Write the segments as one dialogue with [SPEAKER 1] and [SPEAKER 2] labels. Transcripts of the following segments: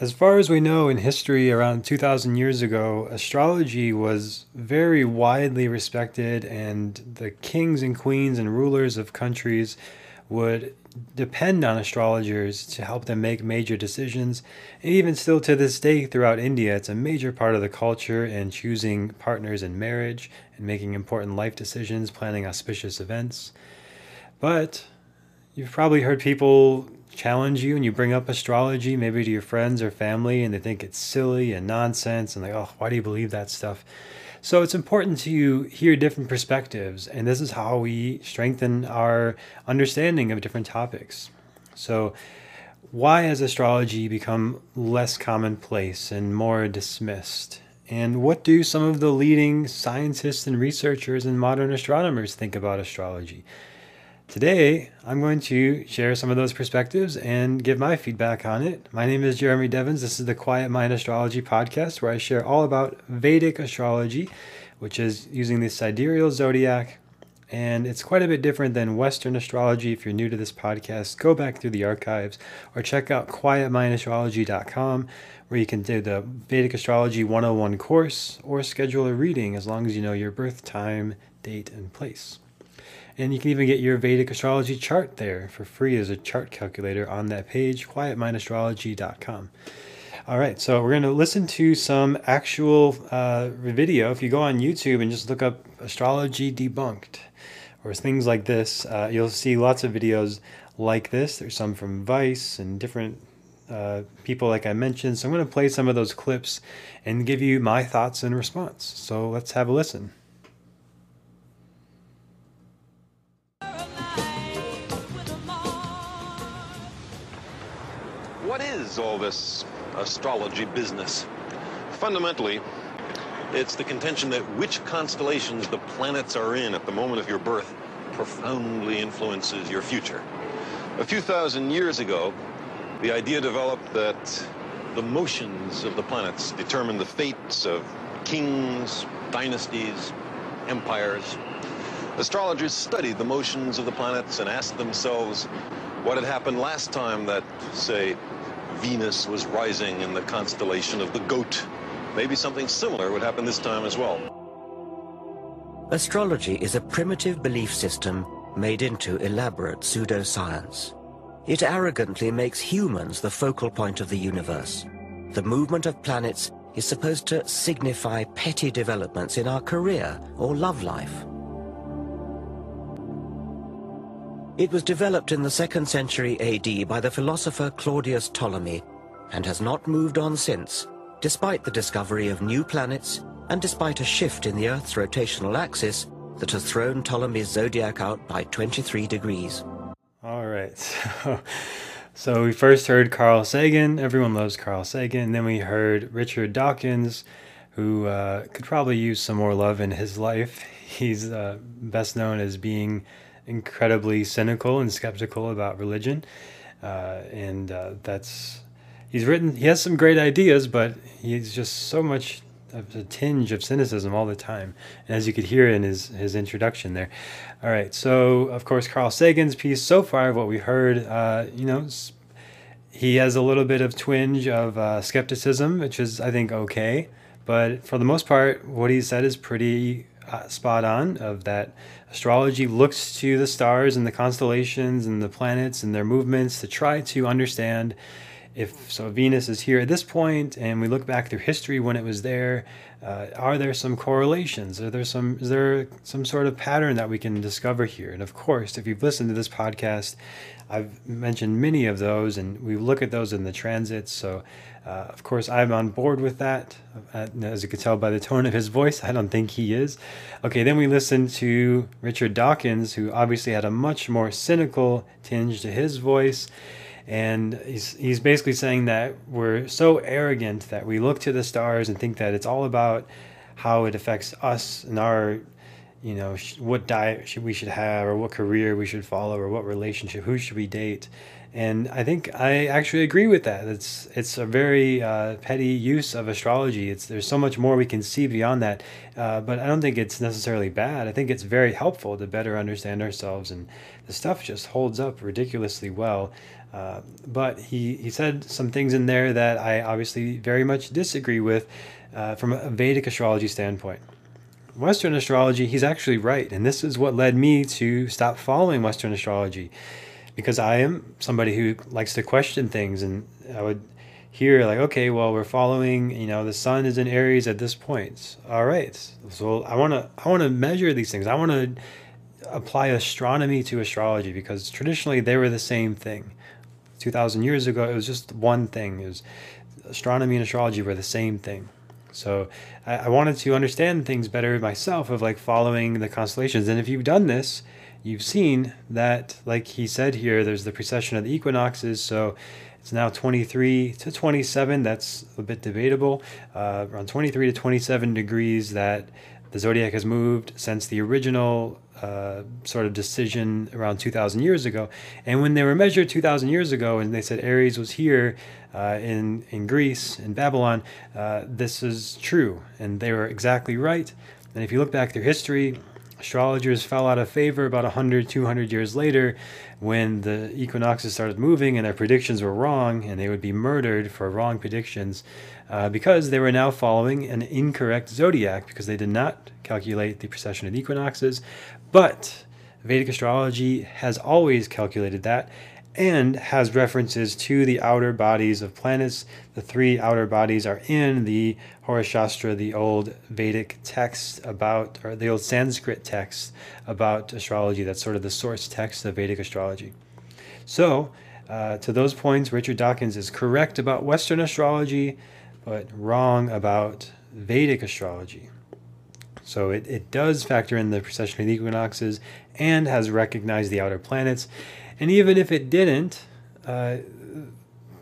[SPEAKER 1] As far as we know in history, around 2,000 years ago, astrology was very widely respected, and the kings and queens and rulers of countries would depend on astrologers to help them make major decisions. And even still to this day, throughout India, it's a major part of the culture in choosing partners in marriage and making important life decisions, planning auspicious events. But you've probably heard people challenge you and you bring up astrology, maybe to your friends or family, and they think it's silly and nonsense, and like, oh, why do you believe that stuff? So it's important to hear different perspectives, and this is how we strengthen our understanding of different topics. So, why has astrology become less commonplace and more dismissed? And what do some of the leading scientists and researchers and modern astronomers think about astrology? Today, I'm going to share some of those perspectives and give my feedback on it. My name is Jeremy Devens. This is the Quiet Mind Astrology podcast, where I share all about Vedic astrology, which is using the sidereal zodiac. And it's quite a bit different than Western astrology. If you're new to this podcast, go back through the archives or check out quietmindastrology.com, where you can do the Vedic Astrology 101 course or schedule a reading as long as you know your birth time, date, and place. And you can even get your Vedic astrology chart there for free as a chart calculator on that page, quietmindastrology.com. All right, so we're going to listen to some actual uh, video. If you go on YouTube and just look up astrology debunked or things like this, uh, you'll see lots of videos like this. There's some from Vice and different uh, people, like I mentioned. So I'm going to play some of those clips and give you my thoughts and response. So let's have a listen.
[SPEAKER 2] Is all this astrology business? Fundamentally, it's the contention that which constellations the planets are in at the moment of your birth profoundly influences your future. A few thousand years ago, the idea developed that the motions of the planets determine the fates of kings, dynasties, empires. Astrologers studied the motions of the planets and asked themselves what had happened last time that, say, Venus was rising in the constellation of the Goat. Maybe something similar would happen this time as well.
[SPEAKER 3] Astrology is a primitive belief system made into elaborate pseudoscience. It arrogantly makes humans the focal point of the universe. The movement of planets is supposed to signify petty developments in our career or love life. It was developed in the second century AD by the philosopher Claudius Ptolemy and has not moved on since, despite the discovery of new planets and despite a shift in the Earth's rotational axis that has thrown Ptolemy's zodiac out by 23 degrees.
[SPEAKER 1] All right. So, so we first heard Carl Sagan. Everyone loves Carl Sagan. And then we heard Richard Dawkins, who uh, could probably use some more love in his life. He's uh, best known as being incredibly cynical and skeptical about religion, uh, and uh, that's he's written. He has some great ideas, but he's just so much of a tinge of cynicism all the time, and as you could hear in his his introduction there. All right, so of course Carl Sagan's piece so far, what we heard, uh, you know. He has a little bit of twinge of uh, skepticism, which is, I think, okay. But for the most part, what he said is pretty uh, spot on of that astrology looks to the stars and the constellations and the planets and their movements to try to understand if so venus is here at this point and we look back through history when it was there uh, are there some correlations are there some is there some sort of pattern that we can discover here and of course if you've listened to this podcast i've mentioned many of those and we look at those in the transits so uh, of course, I'm on board with that. Uh, as you can tell by the tone of his voice, I don't think he is. Okay, then we listen to Richard Dawkins, who obviously had a much more cynical tinge to his voice. And he's, he's basically saying that we're so arrogant that we look to the stars and think that it's all about how it affects us and our you know what diet should we should have or what career we should follow or what relationship who should we date and I think I actually agree with that. It's it's a very uh, petty use of astrology. It's there's so much more we can see beyond that, uh, but I don't think it's necessarily bad. I think it's very helpful to better understand ourselves, and the stuff just holds up ridiculously well. Uh, but he, he said some things in there that I obviously very much disagree with uh, from a Vedic astrology standpoint. Western astrology, he's actually right. And this is what led me to stop following Western astrology because I am somebody who likes to question things. And I would hear, like, okay, well, we're following, you know, the sun is in Aries at this point. All right. So I want to, I want to measure these things. I want to apply astronomy to astrology because traditionally they were the same thing. 2000 years ago, it was just one thing. Was astronomy and astrology were the same thing. So I, I wanted to understand things better myself of like following the constellations. And if you've done this, you've seen that, like he said here, there's the precession of the equinoxes. So it's now 23 to 27. That's a bit debatable. Uh, around 23 to 27 degrees that the zodiac has moved since the original uh, sort of decision around 2,000 years ago. And when they were measured 2,000 years ago, and they said Aries was here uh, in in Greece in Babylon, uh, this is true, and they were exactly right. And if you look back through history, astrologers fell out of favor about 100, 200 years later when the equinoxes started moving and their predictions were wrong, and they would be murdered for wrong predictions uh, because they were now following an incorrect zodiac because they did not calculate the precession of the equinoxes. But Vedic astrology has always calculated that and has references to the outer bodies of planets. The three outer bodies are in the Hora Shastra, the old Vedic text about, or the old Sanskrit text about astrology. That's sort of the source text of Vedic astrology. So, uh, to those points, Richard Dawkins is correct about Western astrology, but wrong about Vedic astrology. So it, it does factor in the precession of the equinoxes and has recognized the outer planets. And even if it didn't, uh,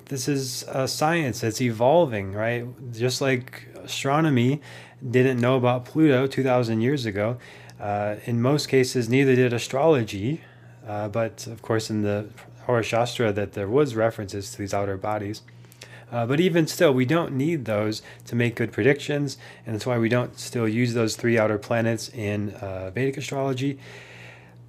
[SPEAKER 1] this is a science that's evolving, right? Just like astronomy didn't know about Pluto 2,000 years ago. Uh, in most cases, neither did astrology. Uh, but of course, in the Hora Shastra, that there was references to these outer bodies. Uh, but even still, we don't need those to make good predictions, and that's why we don't still use those three outer planets in uh, Vedic astrology.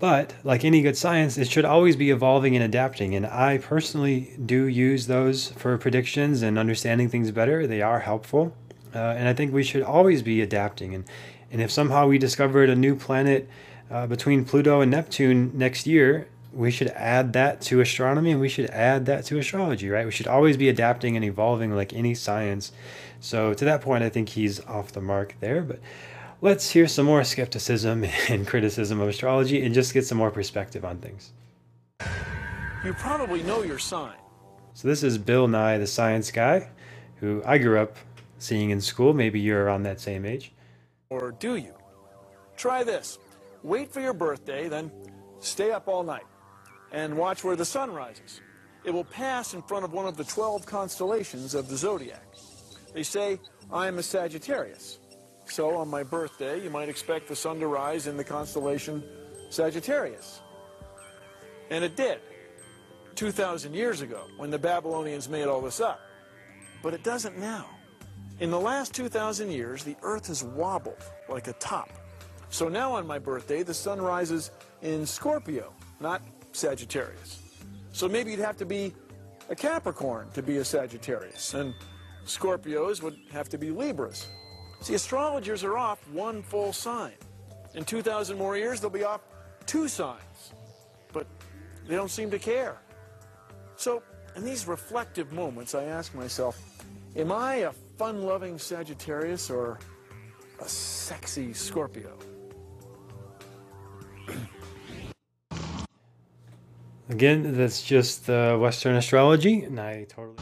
[SPEAKER 1] But like any good science, it should always be evolving and adapting. And I personally do use those for predictions and understanding things better. They are helpful. Uh, and I think we should always be adapting. And, and if somehow we discovered a new planet uh, between Pluto and Neptune next year, we should add that to astronomy and we should add that to astrology, right? We should always be adapting and evolving like any science. So to that point, I think he's off the mark there. But let's hear some more skepticism and criticism of astrology and just get some more perspective on things.
[SPEAKER 4] You probably know your sign.
[SPEAKER 1] So, this is Bill Nye, the science guy, who I grew up seeing in school. Maybe you're around that same age.
[SPEAKER 4] Or do you? Try this wait for your birthday, then stay up all night and watch where the sun rises. It will pass in front of one of the 12 constellations of the zodiac. They say I'm a Sagittarius. So on my birthday, you might expect the sun to rise in the constellation Sagittarius. And it did, 2,000 years ago, when the Babylonians made all this up. But it doesn't now. In the last 2,000 years, the Earth has wobbled like a top. So now on my birthday, the sun rises in Scorpio, not Sagittarius. So maybe you'd have to be a Capricorn to be a Sagittarius, and Scorpios would have to be Libras. See, astrologers are off one full sign. In 2,000 more years, they'll be off two signs. But they don't seem to care. So, in these reflective moments, I ask myself, am I a fun-loving Sagittarius or a sexy Scorpio?
[SPEAKER 1] Again, that's just uh, Western astrology, and I totally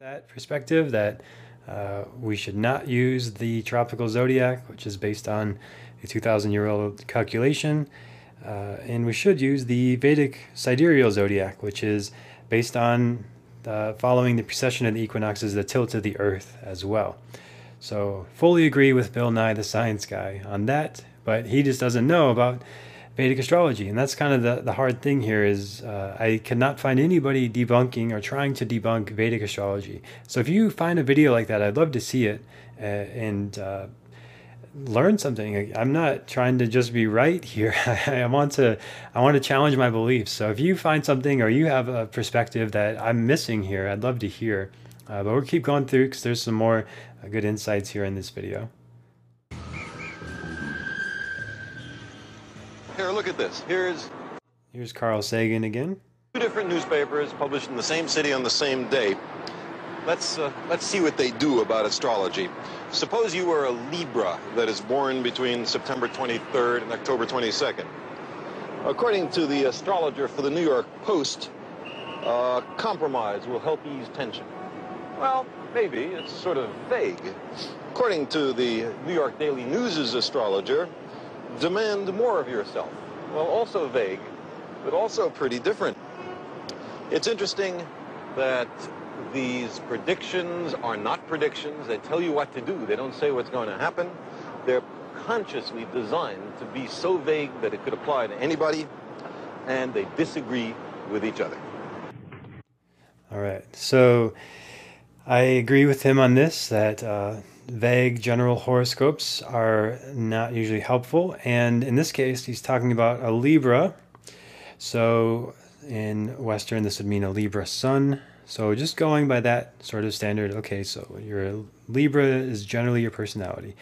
[SPEAKER 1] that perspective that uh, we should not use the tropical zodiac, which is based on a 2,000 year old calculation. Uh, and we should use the Vedic sidereal zodiac, which is based on uh, following the precession of the equinoxes, the tilt of the earth as well. So, fully agree with Bill Nye, the science guy, on that, but he just doesn't know about Vedic astrology. And that's kind of the, the hard thing here is uh, I cannot find anybody debunking or trying to debunk Vedic astrology. So if you find a video like that, I'd love to see it. Uh, and uh, learn something. I'm not trying to just be right here. I want to I want to challenge my beliefs. So if you find something or you have a perspective that I'm missing here, I'd love to hear. Uh, but we'll keep going through because there's some more uh, good insights here in this video.
[SPEAKER 2] Look at this. Here's
[SPEAKER 1] here's Carl Sagan again.
[SPEAKER 2] Two different newspapers published in the same city on the same day. Let's uh, let's see what they do about astrology. Suppose you were a Libra that is born between September 23rd and October 22nd. According to the astrologer for the New York Post, uh, compromise will help ease tension. Well, maybe. It's sort of vague. According to the New York Daily News' astrologer, demand more of yourself. Well, also vague, but also pretty different. It's interesting that these predictions are not predictions. They tell you what to do. They don't say what's going to happen. They're consciously designed to be so vague that it could apply to anybody, and they disagree with each other.
[SPEAKER 1] All right. So I agree with him on this that uh, vague general horoscopes are not usually helpful. And in this case, he's talking about a Libra. So in Western, this would mean a Libra sun. So just going by that sort of standard, okay, so your Libra is generally your personality.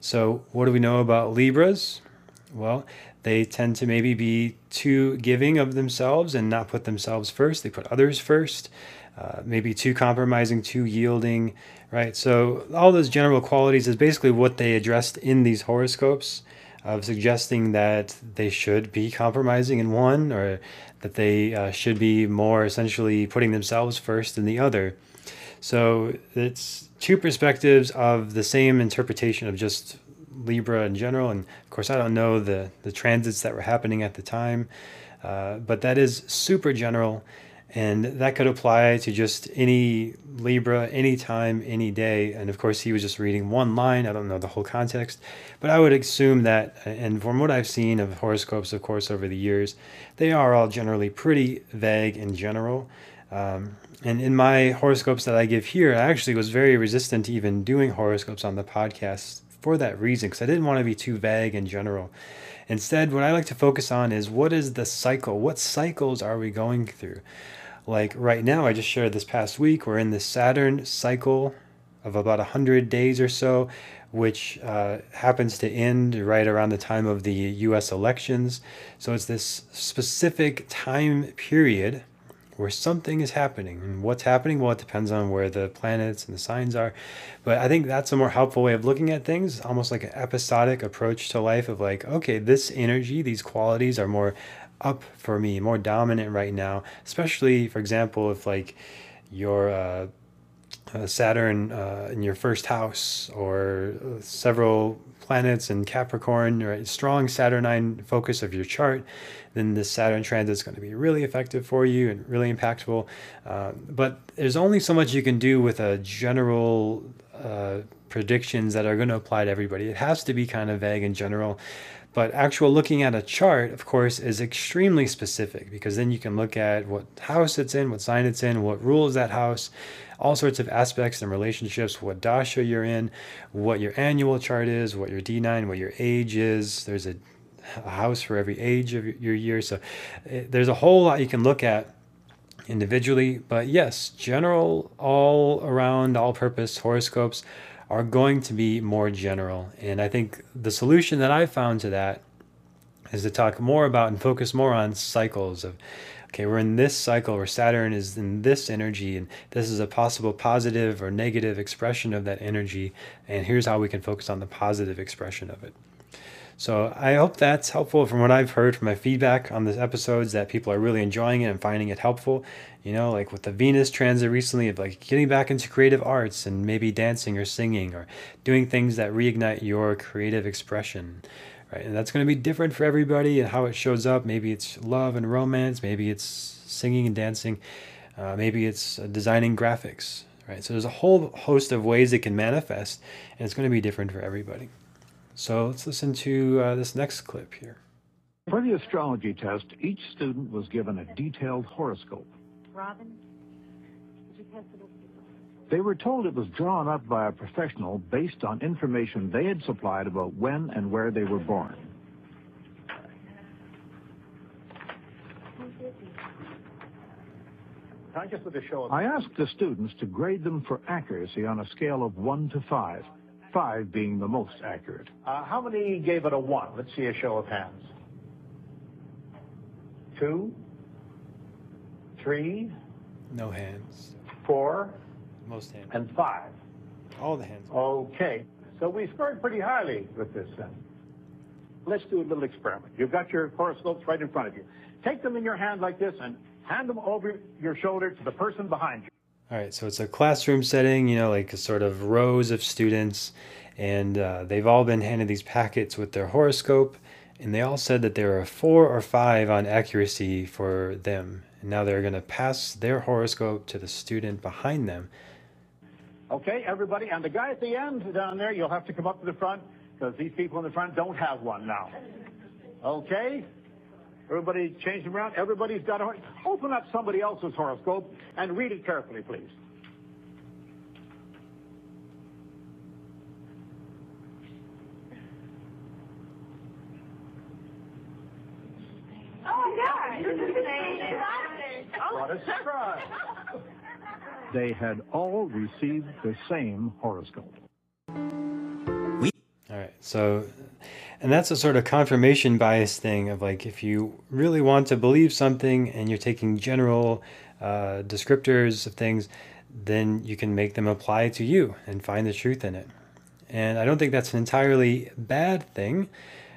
[SPEAKER 1] So what do we know about Libras? Well, they tend to maybe be too giving of themselves and not put themselves first. They put others first. Uh, maybe too compromising, too yielding, right? So all those general qualities is basically what they addressed in these horoscopes of suggesting that they should be compromising in one or that they uh, should be more essentially putting themselves first than the other. So it's two perspectives of the same interpretation of just Libra in general. And of course, I don't know the, the transits that were happening at the time, uh, but that is super general. And that could apply to just any Libra, anytime, any day. And of course, he was just reading one line. I don't know the whole context, but I would assume that, and from what I've seen of horoscopes, of course, over the years, they are all generally pretty vague in general. Um, and in my horoscopes that I give here, I actually was very resistant to even doing horoscopes on the podcast for that reason, because I didn't want to be too vague in general. Instead, what I like to focus on is what is the cycle? What cycles are we going through? Like right now, I just shared this past week, we're in the Saturn cycle of about 100 days or so, which uh, happens to end right around the time of the US elections. So it's this specific time period where something is happening. And what's happening? Well, it depends on where the planets and the signs are. But I think that's a more helpful way of looking at things, almost like an episodic approach to life of like, okay, this energy, these qualities are more up for me, more dominant right now. Especially, for example, if like your uh, uh, Saturn uh, in your first house or several planets in Capricorn, or a strong Saturnine focus of your chart, then this Saturn transit is going to be really effective for you and really impactful. Uh, but there's only so much you can do with a general uh, predictions that are going to apply to everybody. It has to be kind of vague in general. But actual looking at a chart, of course, is extremely specific because then you can look at what house it's in, what sign it's in, what rules that house, all sorts of aspects and relationships, what dasha you're in, what your annual chart is, what your D9, what your age is. There's a, a house for every age of your year. So it, eh, there's a whole lot you can look at individually. But yes, general, all around, all purpose horoscopes are going to be more general. And I think the solution that I found to that is to talk more about and focus more on cycles of okay, we're in this cycle where Saturn is in this energy, and this is a possible positive or negative expression of that energy, and here's how we can focus on the positive expression of it. So I hope that's helpful from what I've heard from my feedback on the episodes that people are really enjoying it and finding it helpful. You know, like with the Venus transit recently of like getting back into creative arts and maybe dancing or singing or doing things that reignite your creative expression. Right. And that's going to be different for everybody and how it shows up. Maybe it's love and romance, maybe it's singing and dancing, uh, maybe it's uh, designing graphics. Right. So there's a whole host of ways it can manifest, and it's going to be different for everybody. So let's listen to uh, this next clip here.
[SPEAKER 5] For the astrology test, each student was given a detailed horoscope.
[SPEAKER 6] Robin, did you test
[SPEAKER 5] They were told it was drawn up by a professional based on information they had supplied about when and where they were born.
[SPEAKER 6] I just with a show of
[SPEAKER 5] I asked the students to grade them for accuracy on a scale of 1 to 5, 5 being the most accurate.
[SPEAKER 6] Uh, how many gave it a one? Let's see a show of hands. Two, three,
[SPEAKER 1] No hands.
[SPEAKER 6] four,
[SPEAKER 1] Most hands.
[SPEAKER 6] and five.
[SPEAKER 1] All the hands.
[SPEAKER 6] Okay, so we scored pretty highly with this then. Let's do a little experiment. You've got your horoscopes right in front of you. Take them in your hand like this and hand them over your shoulder to the person behind you.
[SPEAKER 1] All right, so it's a classroom setting, you know, like a sort of rows of students, and uh, they've all been handed these packets with their horoscope, and they all said that there are four or five on accuracy for them. And now they're going to pass their horoscope to the student behind them.
[SPEAKER 6] Okay, everybody, and the guy at the end down there, you'll have to come up to the front because these people in the front don't have one now. Okay? Everybody change them around. Everybody's got a hor- open up somebody else's horoscope and read it carefully, please.
[SPEAKER 7] Oh, yeah. You're the same.
[SPEAKER 6] What a surprise!
[SPEAKER 5] They had all received the same horoscope.
[SPEAKER 1] So, and that's a sort of confirmation bias thing of like if you really want to believe something and you're taking general uh, descriptors of things, then you can make them apply to you and find the truth in it. And I don't think that's an entirely bad thing,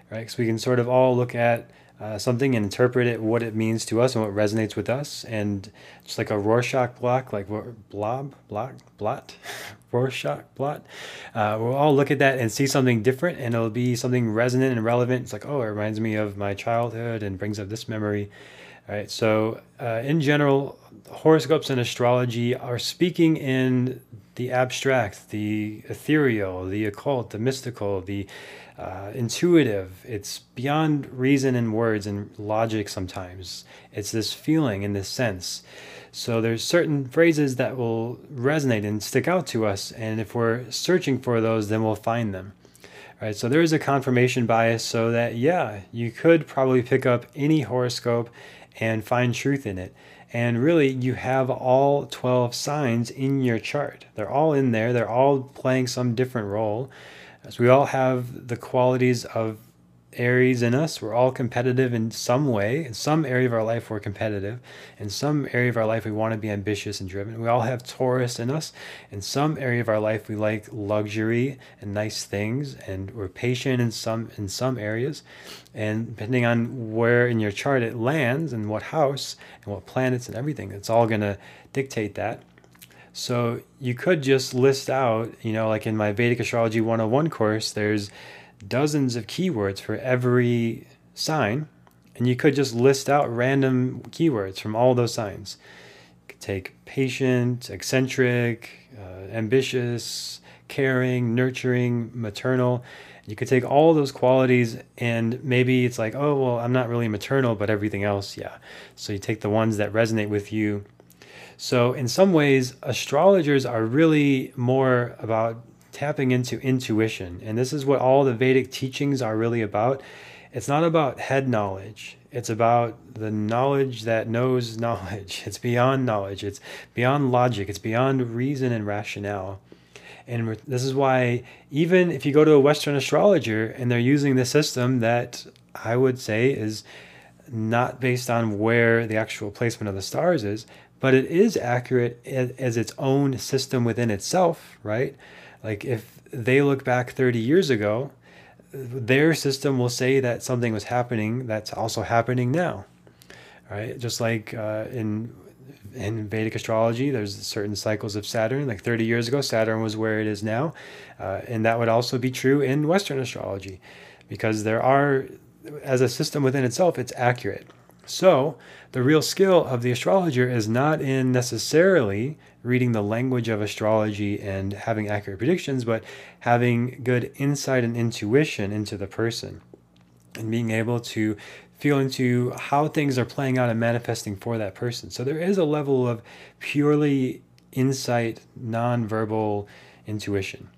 [SPEAKER 1] right? Because we can sort of all look at uh, something and interpret it, what it means to us and what resonates with us. And just like a Rorschach block, like what, blob, block, blot, Rorschach blot, uh, we'll all look at that and see something different and it'll be something resonant and relevant. It's like, oh, it reminds me of my childhood and brings up this memory. All right, so uh, in general, horoscopes and astrology are speaking in the abstract, the ethereal, the occult, the mystical, the uh, intuitive. It's beyond reason and words and logic sometimes. It's this feeling and this sense. So there's certain phrases that will resonate and stick out to us, and if we're searching for those, then we'll find them. Right, so there is a confirmation bias, so that yeah, you could probably pick up any horoscope and find truth in it. And really, you have all 12 signs in your chart. They're all in there, they're all playing some different role. As we all have the qualities of Aries in us. We're all competitive in some way. In some area of our life, we're competitive. In some area of our life, we want to be ambitious and driven. We all have Taurus in us. In some area of our life, we like luxury and nice things, and we're patient in some in some areas. And depending on where in your chart it lands and what house and what planets and everything, it's all going to dictate that. So you could just list out, you know, like in my Vedic Astrology 101 course, there's dozens of keywords for every sign, and you could just list out random keywords from all those signs. Take patient, eccentric, uh, ambitious, caring, nurturing, maternal. You could take all those qualities, and maybe it's like, oh, well, I'm not really maternal, but everything else, yeah. So you take the ones that resonate with you. So, in some ways, astrologers are really more about tapping into intuition. And this is what all the Vedic teachings are really about. It's not about head knowledge. It's about the knowledge that knows knowledge. It's beyond knowledge. It's beyond logic. It's beyond reason and rationale. And this is why, even if you go to a Western astrologer and they're using the system that I would say is not based on where the actual placement of the stars is, but it is accurate as its own system within itself, right? Like if they look back 30 years ago, their system will say that something was happening that's also happening now, right? Just like uh, in in Vedic astrology, there's certain cycles of Saturn. Like 30 years ago, Saturn was where it is now, uh, and that would also be true in Western astrology, because there are, as a system within itself, it's accurate. So the real skill of the astrologer is not in necessarily reading the language of astrology and having accurate predictions, but having good insight and intuition into the person and being able to feel into how things are playing out and manifesting for that person. So there is a level of purely insight, nonverbal intuition.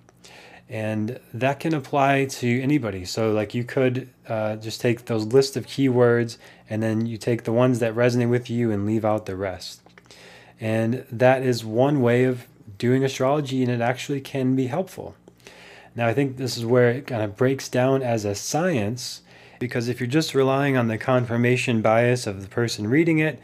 [SPEAKER 1] And that can apply to anybody. So, like, you could uh, just take those list of keywords and then you take the ones that resonate with you and leave out the rest. And that is one way of doing astrology, and it actually can be helpful. Now, I think this is where it kind of breaks down as a science because if you're just relying on the confirmation bias of the person reading it,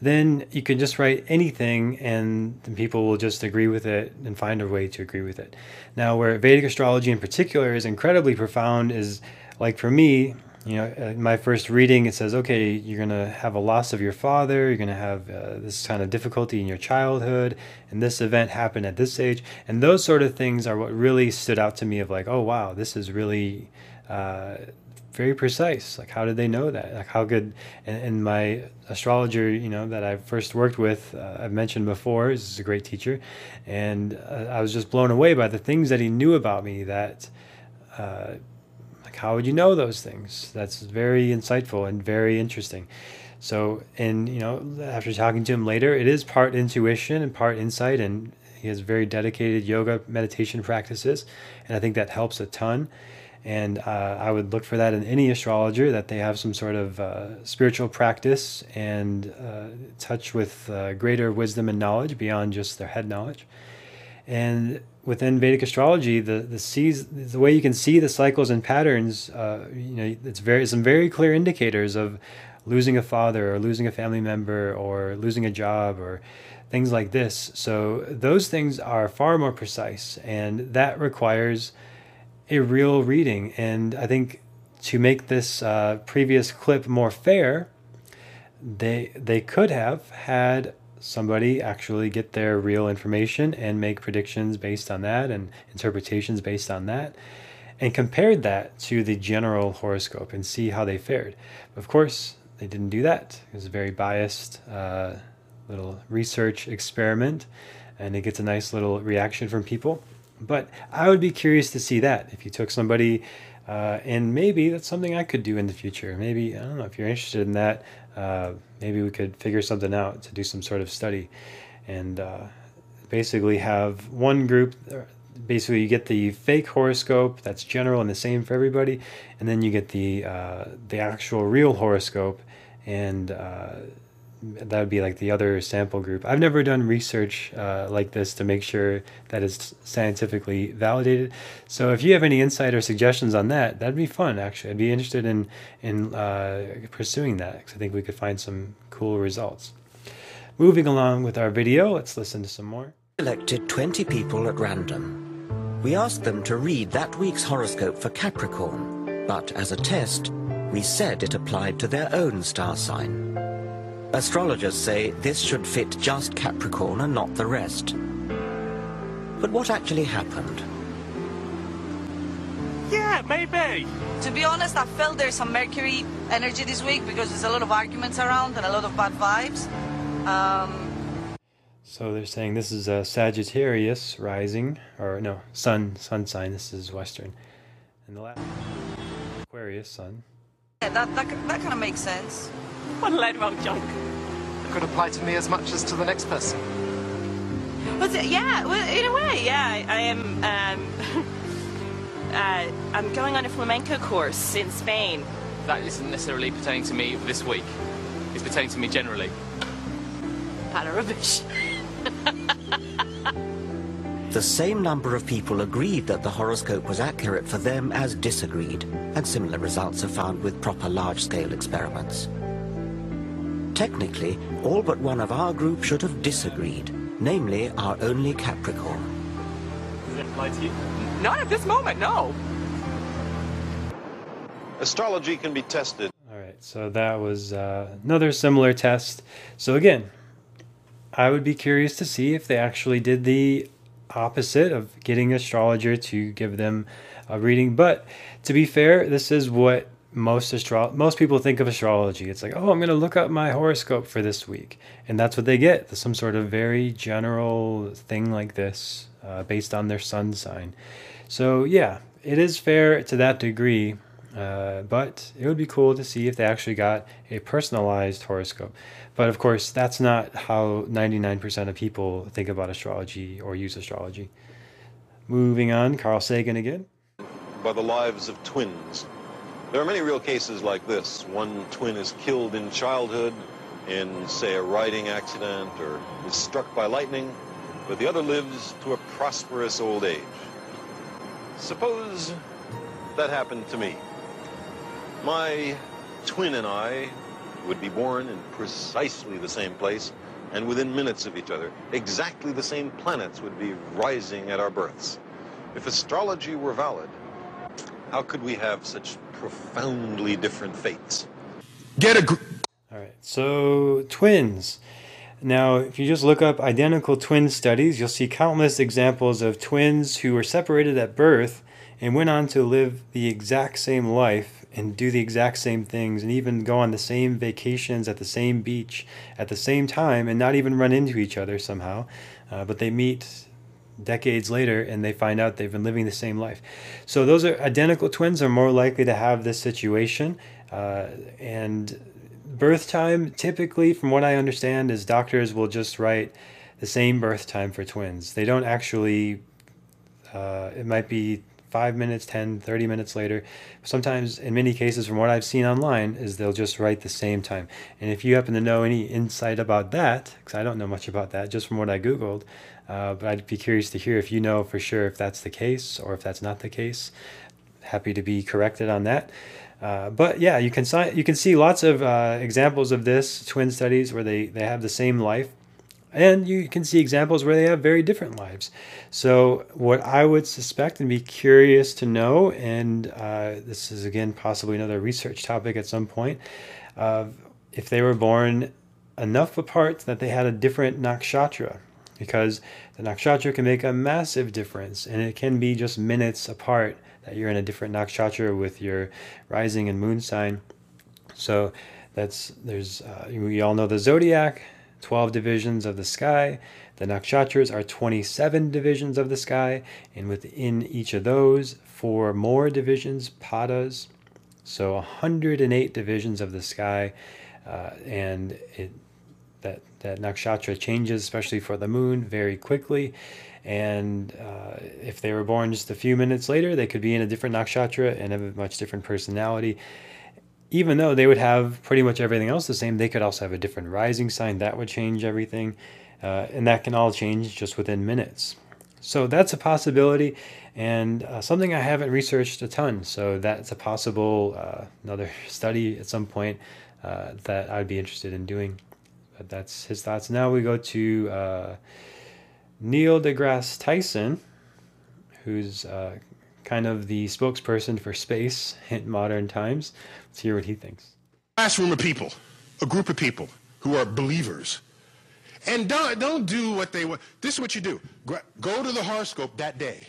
[SPEAKER 1] then you can just write anything and people will just agree with it and find a way to agree with it. Now, where Vedic astrology in particular is incredibly profound is like for me, you know, in my first reading, it says, okay, you're going to have a loss of your father, you're going to have uh, this kind of difficulty in your childhood, and this event happened at this age. And those sort of things are what really stood out to me of like, oh, wow, this is really. Uh, very precise. Like, how did they know that? Like, how good? And, and my astrologer, you know, that I first worked with, uh, I've mentioned before, is a great teacher, and uh, I was just blown away by the things that he knew about me. That, uh, how would you know those things? That's very insightful and very interesting. So, and you know, after talking to him later, it is part intuition and part insight, and he has very dedicated yoga meditation practices, and I think that helps a ton. And uh, I would look for that in any astrologer that they have some sort of uh, spiritual practice and uh, touch with uh, greater wisdom and knowledge beyond just their head knowledge. And within Vedic astrology, the the sees the way you can see the cycles and patterns. Uh, you know, it's very some very clear indicators of losing a father or losing a family member or losing a job or things like this. So those things are far more precise, and that requires a real reading. And I think to make this uh, previous clip more fair, they they could have had somebody actually get their real information and make predictions based on that and interpretations based on that and compared that to the general horoscope and see how they fared. Of course, they didn't do that. It was a very biased uh, little research experiment, and it gets a nice little reaction from people. But I would be curious to see that if you took somebody, uh, and maybe that's something I could do in the future. Maybe I don't know if you're interested in that. Uh, maybe we could figure something out to do some sort of study, and uh, basically have one group. Uh, basically, you get the fake horoscope that's general and the same for everybody, and then you get the uh, the actual real horoscope and uh, that would be like the other sample group. I've never done research uh, like this to make sure that it's scientifically validated. So if you have any insight or suggestions on that, that'd be fun. Actually, I'd be interested in in uh, pursuing that because I think we could find some cool results. Moving along with our video, let's listen to some more.
[SPEAKER 3] Selected 20 people at random. We asked them to read that week's horoscope for Capricorn, but as a test, we said it applied to their own star sign. Astrologers say this should fit just Capricorn and not the rest. But what actually happened?
[SPEAKER 8] Yeah, maybe.
[SPEAKER 9] To be honest, I felt there's some Mercury energy this week because there's a lot of arguments around and a lot of bad vibes. Um,
[SPEAKER 1] so they're saying this is a Sagittarius rising, or no, Sun, Sun sign. This is Western, and the last Aquarius Sun.
[SPEAKER 9] Yeah, that that, that kind of makes sense.
[SPEAKER 8] What a load of old junk.
[SPEAKER 10] It could apply to me as much as to the next person.
[SPEAKER 8] But yeah, well, in a way, yeah. I, I am. Um, uh, I'm going on a flamenco course in Spain.
[SPEAKER 11] That isn't necessarily pertaining to me this week. It's pertaining to me generally.
[SPEAKER 8] Pat rubbish.
[SPEAKER 3] The same number of people agreed that the horoscope was accurate for them as disagreed, and similar results are found with proper large-scale experiments. Technically, all but one of our group should have disagreed, namely our only Capricorn.
[SPEAKER 11] Does it apply to you?
[SPEAKER 8] Not at this moment, no.
[SPEAKER 2] Astrology can be tested.
[SPEAKER 1] All right, so that was uh, another similar test. So again, I would be curious to see if they actually did the opposite of getting an astrologer to give them a reading. But to be fair, this is what most astro- most people think of astrology. It's like, oh, I'm going to look up my horoscope for this week, and that's what they get. Some sort of very general thing like this, uh, based on their sun sign. So yeah, it is fair to that degree. Uh, but it would be cool to see if they actually got a personalized horoscope. But of course, that's not how 99% of people think about astrology or use astrology. Moving on, Carl Sagan again.
[SPEAKER 2] By the lives of twins. There are many real cases like this. One twin is killed in childhood in, say, a riding accident or is struck by lightning, but the other lives to a prosperous old age. Suppose that happened to me. My twin and I would be born in precisely the same place and within minutes of each other. Exactly the same planets would be rising at our births. If astrology were valid, how could we have such profoundly different fates?
[SPEAKER 1] Get a. Gr- All right, so twins. Now, if you just look up identical twin studies, you'll see countless examples of twins who were separated at birth and went on to live the exact same life and do the exact same things and even go on the same vacations at the same beach at the same time and not even run into each other somehow. Uh, but they meet decades later and they find out they've been living the same life. So those are identical twins are more likely to have this situation. Uh, and birth time, typically, from what I understand, is doctors will just write the same birth time for twins. They don't actually, uh, it might be five minutes, 10, 30 minutes later. Sometimes, in many cases, from what I've seen online, is they'll just write the same time. And if you happen to know any insight about that, because I don't know much about that, just from what I Googled, uh, but I'd be curious to hear if you know for sure if that's the case or if that's not the case. Happy to be corrected on that. Uh, but yeah, you can you can see lots of uh, examples of this twin studies where they, they have the same life, and you can see examples where they have very different lives. So what I would suspect and be curious to know, and uh, this is again possibly another research topic at some point, if they were born enough apart that they had a different nakshatra because the nakshatra can make a massive difference and it can be just minutes apart that you're in a different nakshatra with your rising and moon sign. So that's there's uh, we all know the zodiac, 12 divisions of the sky. The nakshatras are 27 divisions of the sky, and within each of those, four more divisions, padas. So 108 divisions of the sky, uh, and it that that nakshatra changes, especially for the moon, very quickly. And uh, if they were born just a few minutes later, they could be in a different nakshatra and have a much different personality. Even though they would have pretty much everything else the same, they could also have a different rising sign. That would change everything. Uh, and that can all change just within minutes. So that's a possibility and uh, something I haven't researched a ton. So that's a possible uh, another study at some point uh, that I'd be interested in doing that's his thoughts. Now we go to uh, Neil deGrasse Tyson, who's uh, kind of the spokesperson for space in modern times. Let's hear what he thinks.
[SPEAKER 12] Classroom of people, a group of people who are believers. And don't, don't do what they want. This is what you do. Go to the horoscope that day.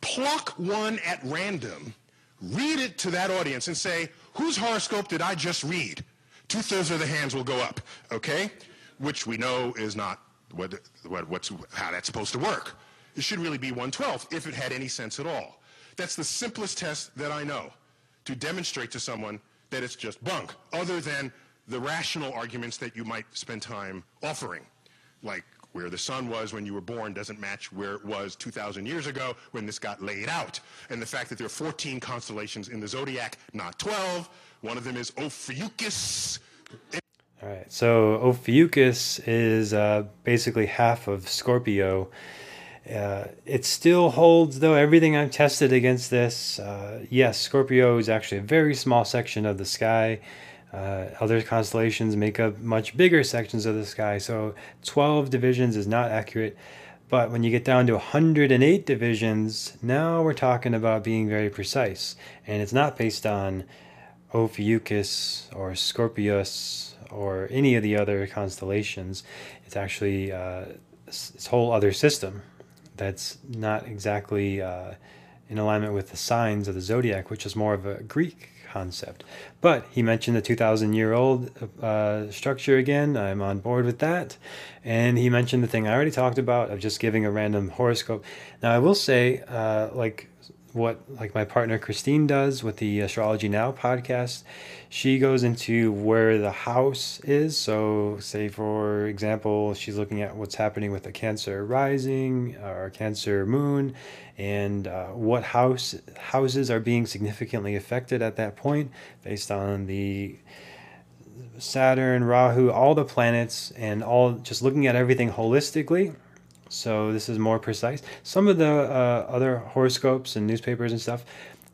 [SPEAKER 12] Pluck one at random. Read it to that audience and say, whose horoscope did I just read? Two-thirds of the hands will go up, okay? Which we know is not what, what, what's, how that's supposed to work. It should really be 112 if it had any sense at all. That's the simplest test that I know to demonstrate to someone that it's just bunk, other than the rational arguments that you might spend time offering, like where the sun was when you were born doesn't match where it was 2,000 years ago when this got laid out. And the fact that there are 14 constellations in the zodiac, not 12, one of them is Ophiuchus.
[SPEAKER 1] All right, so Ophiuchus is uh, basically half of Scorpio. Uh, it still holds, though, everything I've tested against this. Uh, yes, Scorpio is actually a very small section of the sky. Uh, other constellations make up much bigger sections of the sky, so 12 divisions is not accurate. But when you get down to 108 divisions, now we're talking about being very precise. And it's not based on Ophiuchus or Scorpius or any of the other constellations. It's actually uh, this whole other system that's not exactly uh, in alignment with the signs of the zodiac, which is more of a Greek concept. But he mentioned the 2,000 year old uh, structure again. I'm on board with that. And he mentioned the thing I already talked about of just giving a random horoscope. Now, I will say, uh, like what like my partner Christine does with the Astrology Now podcast. She goes into where the house is. So, say for example, she's looking at what's happening with the Cancer rising or Cancer moon, and uh, what house houses are being significantly affected at that point based on the Saturn, Rahu, all the planets, and all just looking at everything holistically so this is more precise. Some of the uh, other horoscopes and newspapers and stuff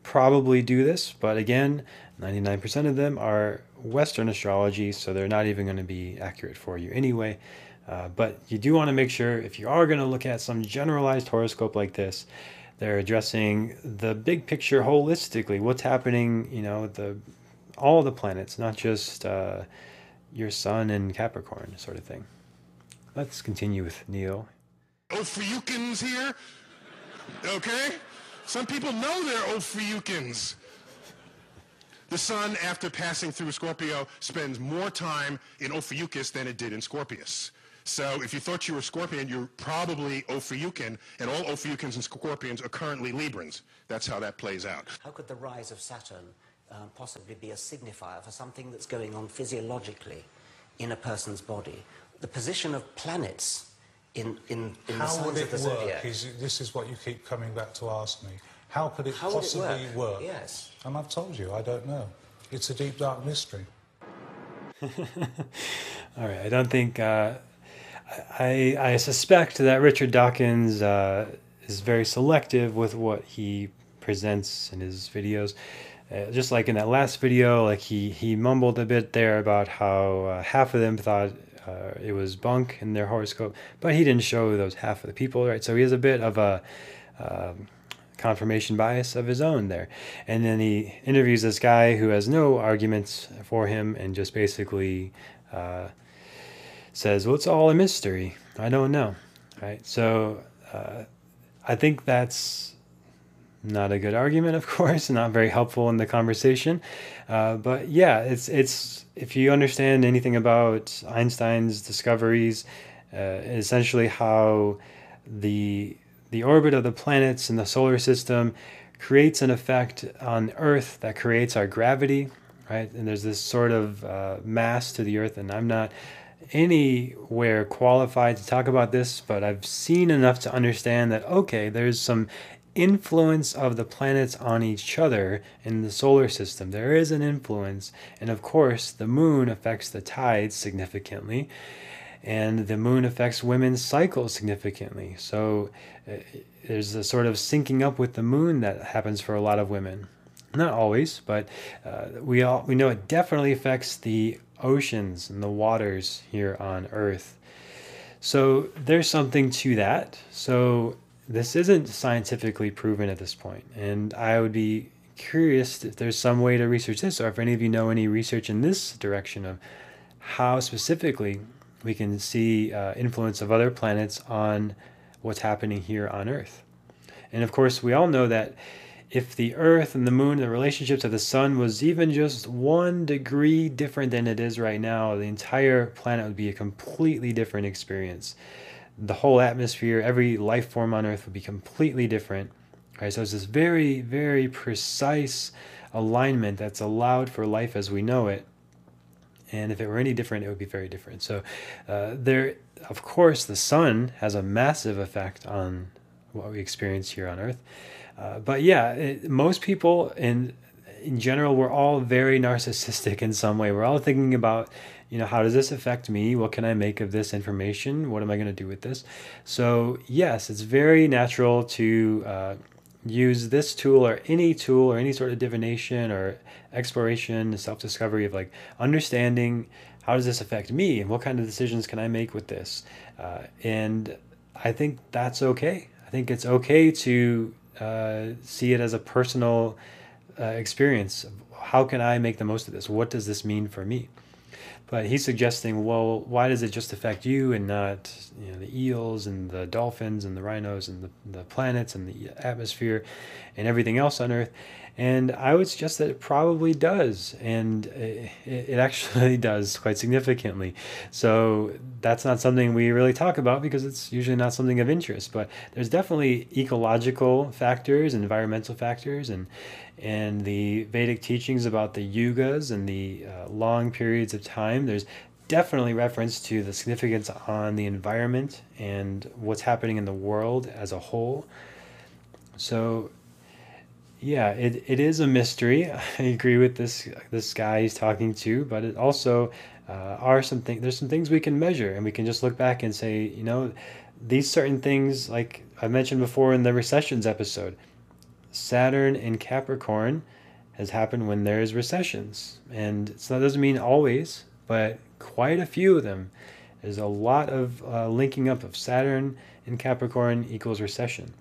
[SPEAKER 1] probably do this, but again, 99% of them are Western astrology, so they're not even going to be accurate for you anyway. Uh, but you do want to make sure if you are going to look at some generalized horoscope like this, they're addressing the big picture holistically. What's happening, you know, the all the planets, not just uh, your sun and Capricorn sort of thing. Let's continue with Neil.
[SPEAKER 12] Ophiuchans here? Okay? Some people know they're Ophiuchans. The sun, after passing through Scorpio, spends more time in Ophiuchus than it did in Scorpius. So if you thought you were a Scorpion, you're probably Ophiuchian, and all Ophiuchans and Scorpions are currently Librans. That's how that plays out.
[SPEAKER 3] How could the rise of Saturn uh, possibly be a signifier for something that's going on physiologically in a person's body? The position of planets in, in, in
[SPEAKER 13] How
[SPEAKER 3] the signs
[SPEAKER 13] would it
[SPEAKER 3] of the
[SPEAKER 13] work?
[SPEAKER 3] zodiac.
[SPEAKER 13] Is, this is what you keep coming back to ask me. How could it
[SPEAKER 3] How would it
[SPEAKER 13] possibly
[SPEAKER 3] work?
[SPEAKER 13] work?
[SPEAKER 3] Yes.
[SPEAKER 13] And I've told you, I don't know. It's a deep, dark mystery.
[SPEAKER 1] All right, I don't think. Uh, I I suspect that Richard Dawkins uh, is very selective with what he presents in his videos. Uh, just like in that last video, like he he mumbled a bit there about how uh, half of them thought uh, it was bunk in their horoscope, but he didn't show those half of the people, right? So he has a bit of a um, confirmation bias of his own there. And then he interviews this guy who has no arguments for him and just basically uh, says, Well, it's all a mystery. I don't know. Right? So uh, I think that's not a good argument, of course, not very helpful in the conversation. Uh, but yeah, it's it's if you understand anything about Einstein's discoveries, uh, essentially how the the orbit of the planets in the solar system creates an effect on Earth that creates our gravity, right? And there's this sort of uh, mass to the Earth, and I'm not anywhere qualified to talk about this, but I've seen enough to understand that okay, there's some influence of the planets on each other in the solar system. There is an influence, and of course, the moon affects the tides significantly, and the moon affects women's cycles significantly. So uh, there's a sort of syncing up with the moon that happens for a lot of women. Not always, but uh, we all we know it definitely affects the oceans and the waters here on Earth. So there's something to that. So this isn't scientifically proven at this point, and I would be curious if there's some way to research this, or if any of you know any research in this direction of how specifically we can see uh, influence of other planets on what's happening here on Earth. And of course, we all know that if the Earth and the Moon, the relationships of the Sun was even just one degree different than it is right now, the entire planet would be a completely different experience. The whole atmosphere, every life form on Earth would be completely different. Right? So it's this very, very precise alignment that's allowed for life as we know it. And if it were any different, it would be very different. So uh, there, of course, the sun has a massive effect on what we experience here on Earth. Uh, but yeah, it, most people in in general, we're all very narcissistic in some way. We're all thinking about, you know, how does this affect me? What can I make of this information? What am I going to do with this? So yes, it's very natural to uh, use this tool or any tool or any sort of divination or exploration, self discovery of like understanding how does this affect me and what kind of decisions can I make with this. Uh, and I think that's okay. I think it's okay to uh, see it as a personal uh, experience. How can I make the most of this? What does this mean for me? but he's suggesting, well, why does it just affect you and not you know the eels and the dolphins and the rhinos and the, the planets and the atmosphere and everything else on Earth? And I would suggest that it probably does, and it, it actually does quite significantly. So that's not something we really talk about because it's usually not something of interest. But there's definitely ecological factors, environmental factors, and and the Vedic teachings about the yugas and the uh, long periods of time. There's definitely reference to the significance on the environment and what's happening in the world as a whole. So yeah, it, it is a mystery. I agree with this this guy he's talking to, but it also uh, are some things. There's some things we can measure, and we can just look back and say, you know, these certain things, like I mentioned before in the recessions episode, Saturn in Capricorn has happened when there's recessions, and so that doesn't mean always, but quite a few of them. There's a lot of uh, linking up of Saturn in Capricorn equals recession.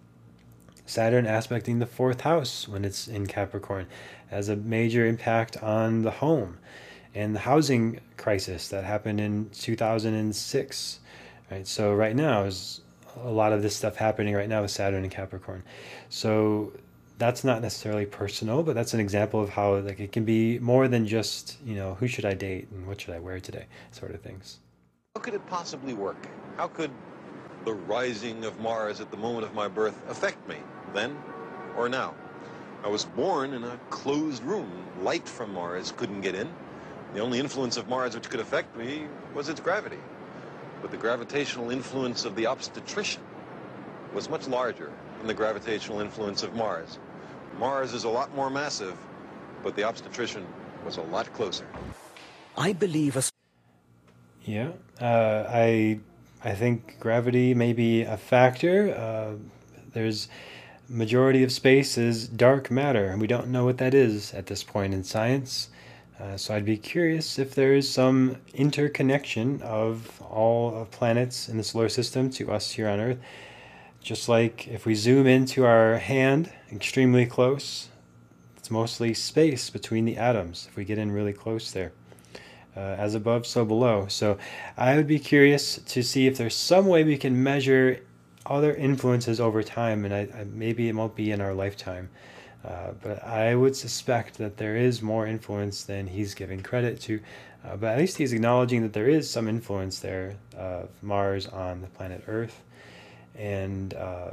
[SPEAKER 1] Saturn aspecting the fourth house when it's in Capricorn has a major impact on the home and the housing crisis that happened in 2006. Right, so right now is a lot of this stuff happening right now with Saturn and Capricorn. So that's not necessarily personal, but that's an example of how like it can be more than just you know who should I date and what should I wear today, sort of things.
[SPEAKER 2] How could it possibly work? How could the rising of Mars at the moment of my birth affect me? then or now. I was born in a closed room. Light from Mars couldn't get in. The only influence of Mars which could affect me was its gravity. But the gravitational influence of the obstetrician was much larger than the gravitational influence of Mars. Mars is a lot more massive, but the obstetrician was a lot closer.
[SPEAKER 3] I believe a...
[SPEAKER 1] Yeah, uh, I I think gravity may be a factor. Uh, there's majority of space is dark matter, and we don't know what that is at this point in science. Uh, so I'd be curious if there is some interconnection of all of planets in the solar system to us here on Earth. Just like if we zoom into our hand extremely close, it's mostly space between the atoms if we get in really close there. Uh, as above, so below. So I would be curious to see if there's some way we can measure other influences over time, and I, I, maybe it won't be in our lifetime. Uh, but I would suspect that there is more influence than he's giving credit to. Uh, but at least he's acknowledging that there is some influence there of Mars on the planet Earth. And uh,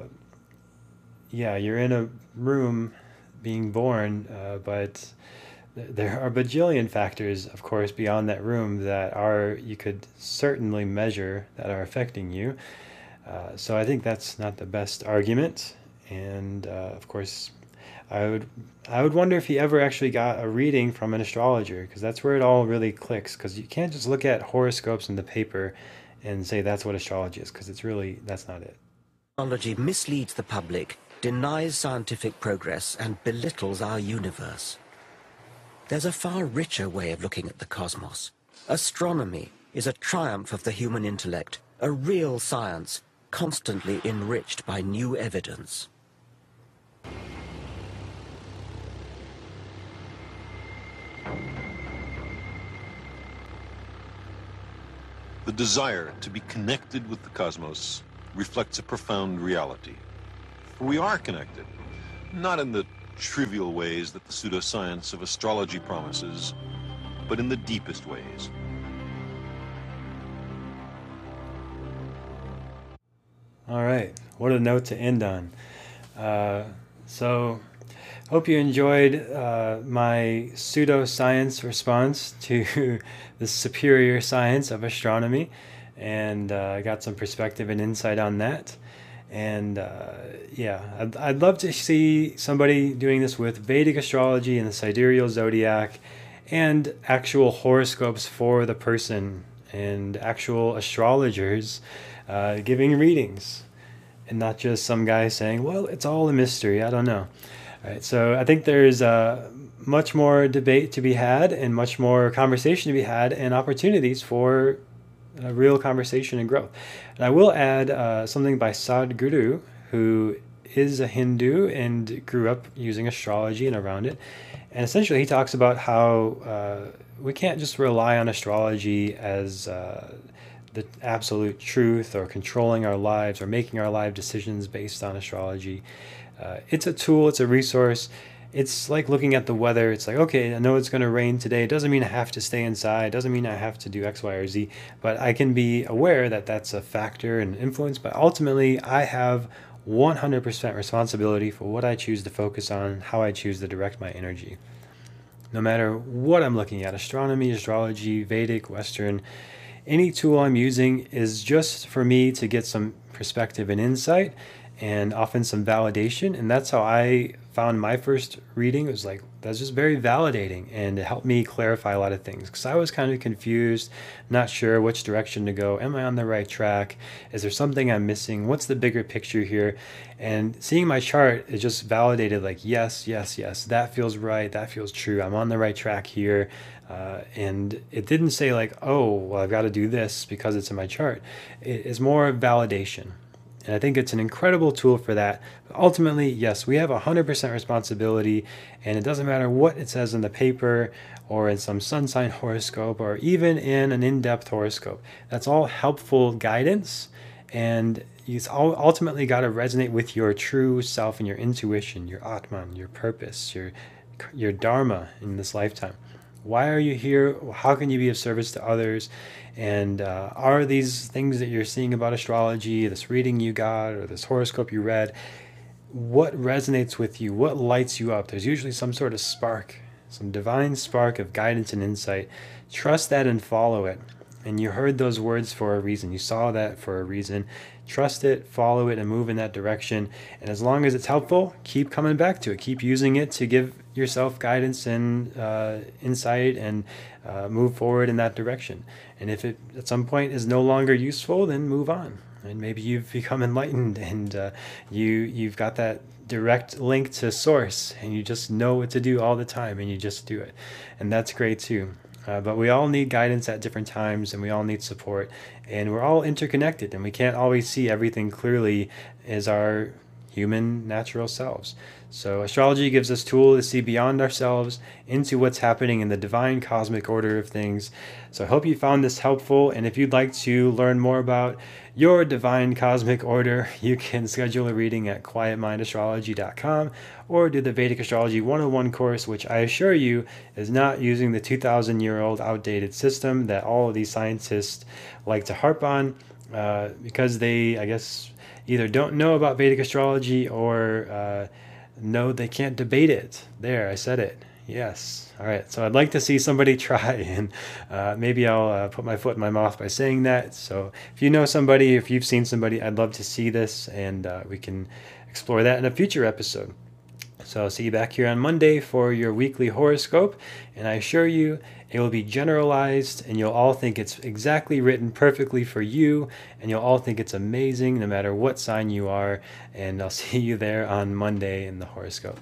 [SPEAKER 1] yeah, you're in a room being born, uh, but there are bajillion factors, of course, beyond that room that are you could certainly measure that are affecting you. Uh, so I think that's not the best argument, and uh, of course, I would I would wonder if he ever actually got a reading from an astrologer because that's where it all really clicks. Because you can't just look at horoscopes in the paper and say that's what astrology is because it's really that's not it.
[SPEAKER 3] Astrology misleads the public, denies scientific progress, and belittles our universe. There's a far richer way of looking at the cosmos. Astronomy is a triumph of the human intellect, a real science constantly enriched by new evidence.
[SPEAKER 2] The desire to be connected with the cosmos reflects a profound reality. For we are connected, not in the trivial ways that the pseudoscience of astrology promises, but in the deepest ways.
[SPEAKER 1] All right, what a note to end on. Uh, so, hope you enjoyed uh, my pseudoscience response to the superior science of astronomy, and uh, I got some perspective and insight on that. And uh, yeah, I'd, I'd love to see somebody doing this with Vedic astrology and the sidereal zodiac and actual horoscopes for the person and actual astrologers uh, giving readings and not just some guy saying, well, it's all a mystery. I don't know. All right, so I think there's uh, much more debate to be had and much more conversation to be had and opportunities for a real conversation and growth. And I will add uh, something by Sadhguru, who is a Hindu and grew up using astrology and around it. And essentially, he talks about how uh, we can't just rely on astrology as uh, the absolute truth or controlling our lives or making our life decisions based on astrology. Uh, it's a tool, it's a resource. It's like looking at the weather. It's like, okay, I know it's going to rain today. It doesn't mean I have to stay inside. It doesn't mean I have to do X, Y, or Z. But I can be aware that that's a factor and influence. But ultimately, I have 100% responsibility for what I choose to focus on, how I choose to direct my energy. No matter what I'm looking at astronomy, astrology, Vedic, Western any tool I'm using is just for me to get some perspective and insight and often some validation. And that's how I found my first reading. It was like, that's just very validating and it helped me clarify a lot of things because I was kind of confused, not sure which direction to go. Am I on the right track? Is there something I'm missing? What's the bigger picture here? And seeing my chart, it just validated like, yes, yes, yes, that feels right. That feels true. I'm on the right track here. Uh, and it didn't say like, oh, well, I've got to do this because it's in my chart. It is more validation. And I think it's an incredible tool for that. But ultimately, yes, we have 100% responsibility, and it doesn't matter what it says in the paper or in some sun sign horoscope or even in an in depth horoscope. That's all helpful guidance, and it's all ultimately got to resonate with your true self and your intuition, your Atman, your purpose, your, your Dharma in this lifetime. Why are you here? How can you be of service to others? And uh, are these things that you're seeing about astrology, this reading you got, or this horoscope you read, what resonates with you? What lights you up? There's usually some sort of spark, some divine spark of guidance and insight. Trust that and follow it. And you heard those words for a reason. You saw that for a reason. Trust it, follow it, and move in that direction. And as long as it's helpful, keep coming back to it. Keep using it to give yourself guidance and uh, insight and uh, move forward in that direction. And if it at some point is no longer useful, then move on. And maybe you've become enlightened and uh, you you've got that direct link to source and you just know what to do all the time and you just do it. And that's great too. Uh, but we all need guidance at different times and we all need support. And we're all interconnected and we can't always see everything clearly as our human natural selves. So, astrology gives us tools to see beyond ourselves into what's happening in the divine cosmic order of things. So, I hope you found this helpful. And if you'd like to learn more about your divine cosmic order, you can schedule a reading at quietmindastrology.com or do the Vedic Astrology 101 course, which I assure you is not using the 2,000 year old outdated system that all of these scientists like to harp on uh, because they, I guess, either don't know about Vedic astrology or uh, know they can't debate it. There, I said it. Yes. All right. So I'd like to see somebody try, and uh, maybe I'll uh, put my foot in my mouth by saying that. So if you know somebody, if you've seen somebody, I'd love to see this, and uh, we can explore that in a future episode. So I'll see you back here on Monday for your weekly horoscope, and I assure you it will be generalized, and you'll all think it's exactly written perfectly for you, and you'll all think it's amazing no matter what sign you are. And I'll see you there on Monday in the horoscope.